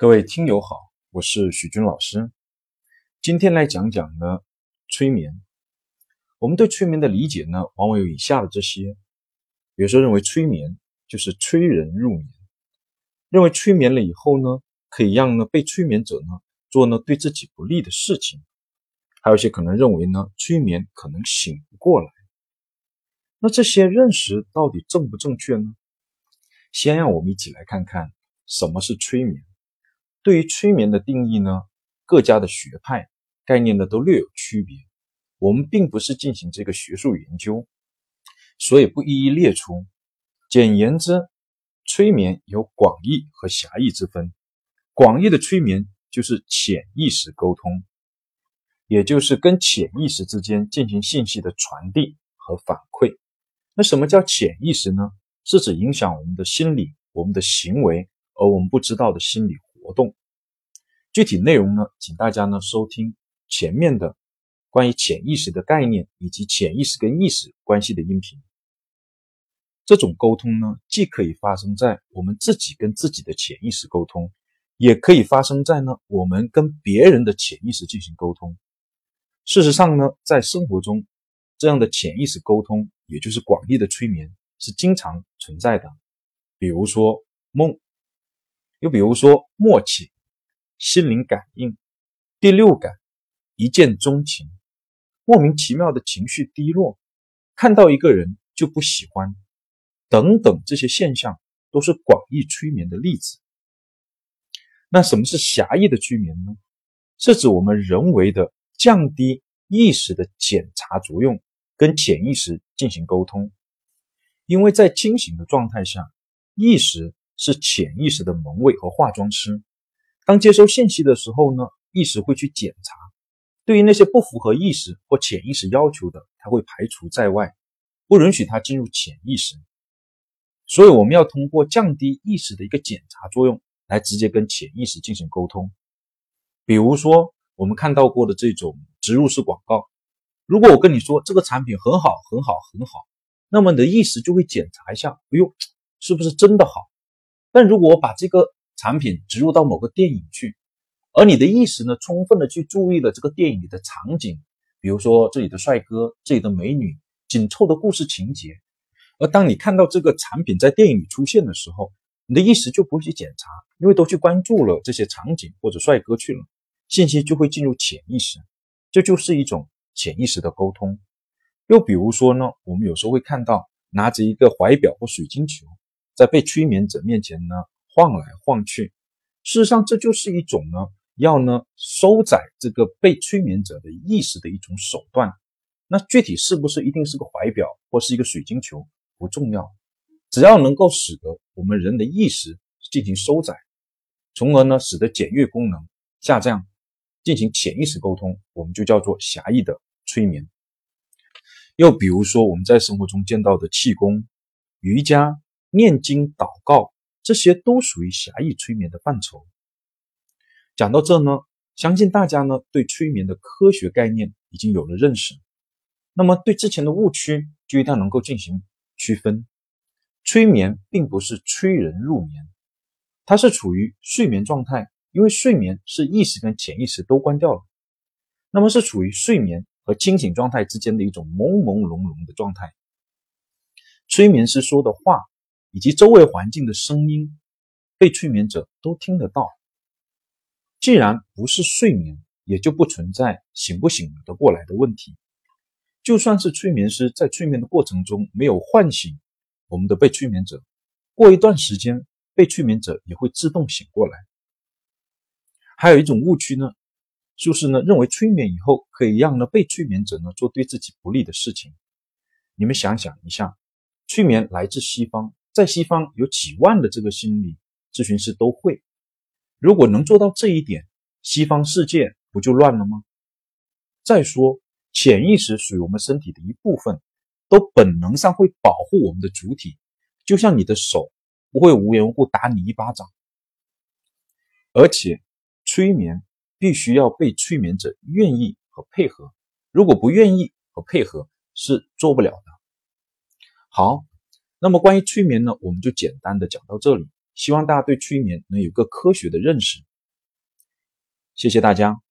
各位听友好，我是许军老师。今天来讲讲呢催眠。我们对催眠的理解呢，往往有以下的这些：比如说，认为催眠就是催人入眠；认为催眠了以后呢，可以让呢被催眠者呢做呢对自己不利的事情；还有一些可能认为呢催眠可能醒不过来。那这些认识到底正不正确呢？先让我们一起来看看什么是催眠。对于催眠的定义呢，各家的学派概念呢都略有区别。我们并不是进行这个学术研究，所以不一一列出。简言之，催眠有广义和狭义之分。广义的催眠就是潜意识沟通，也就是跟潜意识之间进行信息的传递和反馈。那什么叫潜意识呢？是指影响我们的心理、我们的行为，而我们不知道的心理活动。具体内容呢，请大家呢收听前面的关于潜意识的概念以及潜意识跟意识关系的音频。这种沟通呢，既可以发生在我们自己跟自己的潜意识沟通，也可以发生在呢我们跟别人的潜意识进行沟通。事实上呢，在生活中，这样的潜意识沟通，也就是广义的催眠，是经常存在的。比如说梦，又比如说默契。心灵感应、第六感、一见钟情、莫名其妙的情绪低落、看到一个人就不喜欢等等，这些现象都是广义催眠的例子。那什么是狭义的催眠呢？是指我们人为的降低意识的检查作用，跟潜意识进行沟通。因为在清醒的状态下，意识是潜意识的门卫和化妆师。当接收信息的时候呢，意识会去检查，对于那些不符合意识或潜意识要求的，它会排除在外，不允许它进入潜意识。所以我们要通过降低意识的一个检查作用，来直接跟潜意识进行沟通。比如说我们看到过的这种植入式广告，如果我跟你说这个产品很好很好很好，那么你的意识就会检查一下，哎呦，是不是真的好？但如果我把这个产品植入到某个电影去，而你的意识呢，充分的去注意了这个电影里的场景，比如说这里的帅哥、这里的美女、紧凑的故事情节。而当你看到这个产品在电影里出现的时候，你的意识就不会去检查，因为都去关注了这些场景或者帅哥去了，信息就会进入潜意识，这就是一种潜意识的沟通。又比如说呢，我们有时候会看到拿着一个怀表或水晶球，在被催眠者面前呢。晃来晃去，事实上这就是一种呢，要呢收窄这个被催眠者的意识的一种手段。那具体是不是一定是个怀表或是一个水晶球不重要，只要能够使得我们人的意识进行收窄，从而呢使得检阅功能下降，进行潜意识沟通，我们就叫做狭义的催眠。又比如说我们在生活中见到的气功、瑜伽、念经、祷告。这些都属于狭义催眠的范畴。讲到这呢，相信大家呢对催眠的科学概念已经有了认识。那么对之前的误区就一定能够进行区分。催眠并不是催人入眠，它是处于睡眠状态，因为睡眠是意识跟潜意识都关掉了，那么是处于睡眠和清醒状态之间的一种朦朦胧胧的状态。催眠师说的话。以及周围环境的声音，被催眠者都听得到。既然不是睡眠，也就不存在醒不醒得过来的问题。就算是催眠师在催眠的过程中没有唤醒我们的被催眠者，过一段时间，被催眠者也会自动醒过来。还有一种误区呢，就是呢认为催眠以后可以让呢被催眠者呢做对自己不利的事情。你们想想一下，催眠来自西方。在西方有几万的这个心理咨询师都会，如果能做到这一点，西方世界不就乱了吗？再说，潜意识属于我们身体的一部分，都本能上会保护我们的主体，就像你的手不会无缘无故打你一巴掌。而且，催眠必须要被催眠者愿意和配合，如果不愿意和配合，是做不了的。好。那么关于催眠呢我们就简单的讲到这里希望大家对催眠能有个科学的认识。谢谢大家。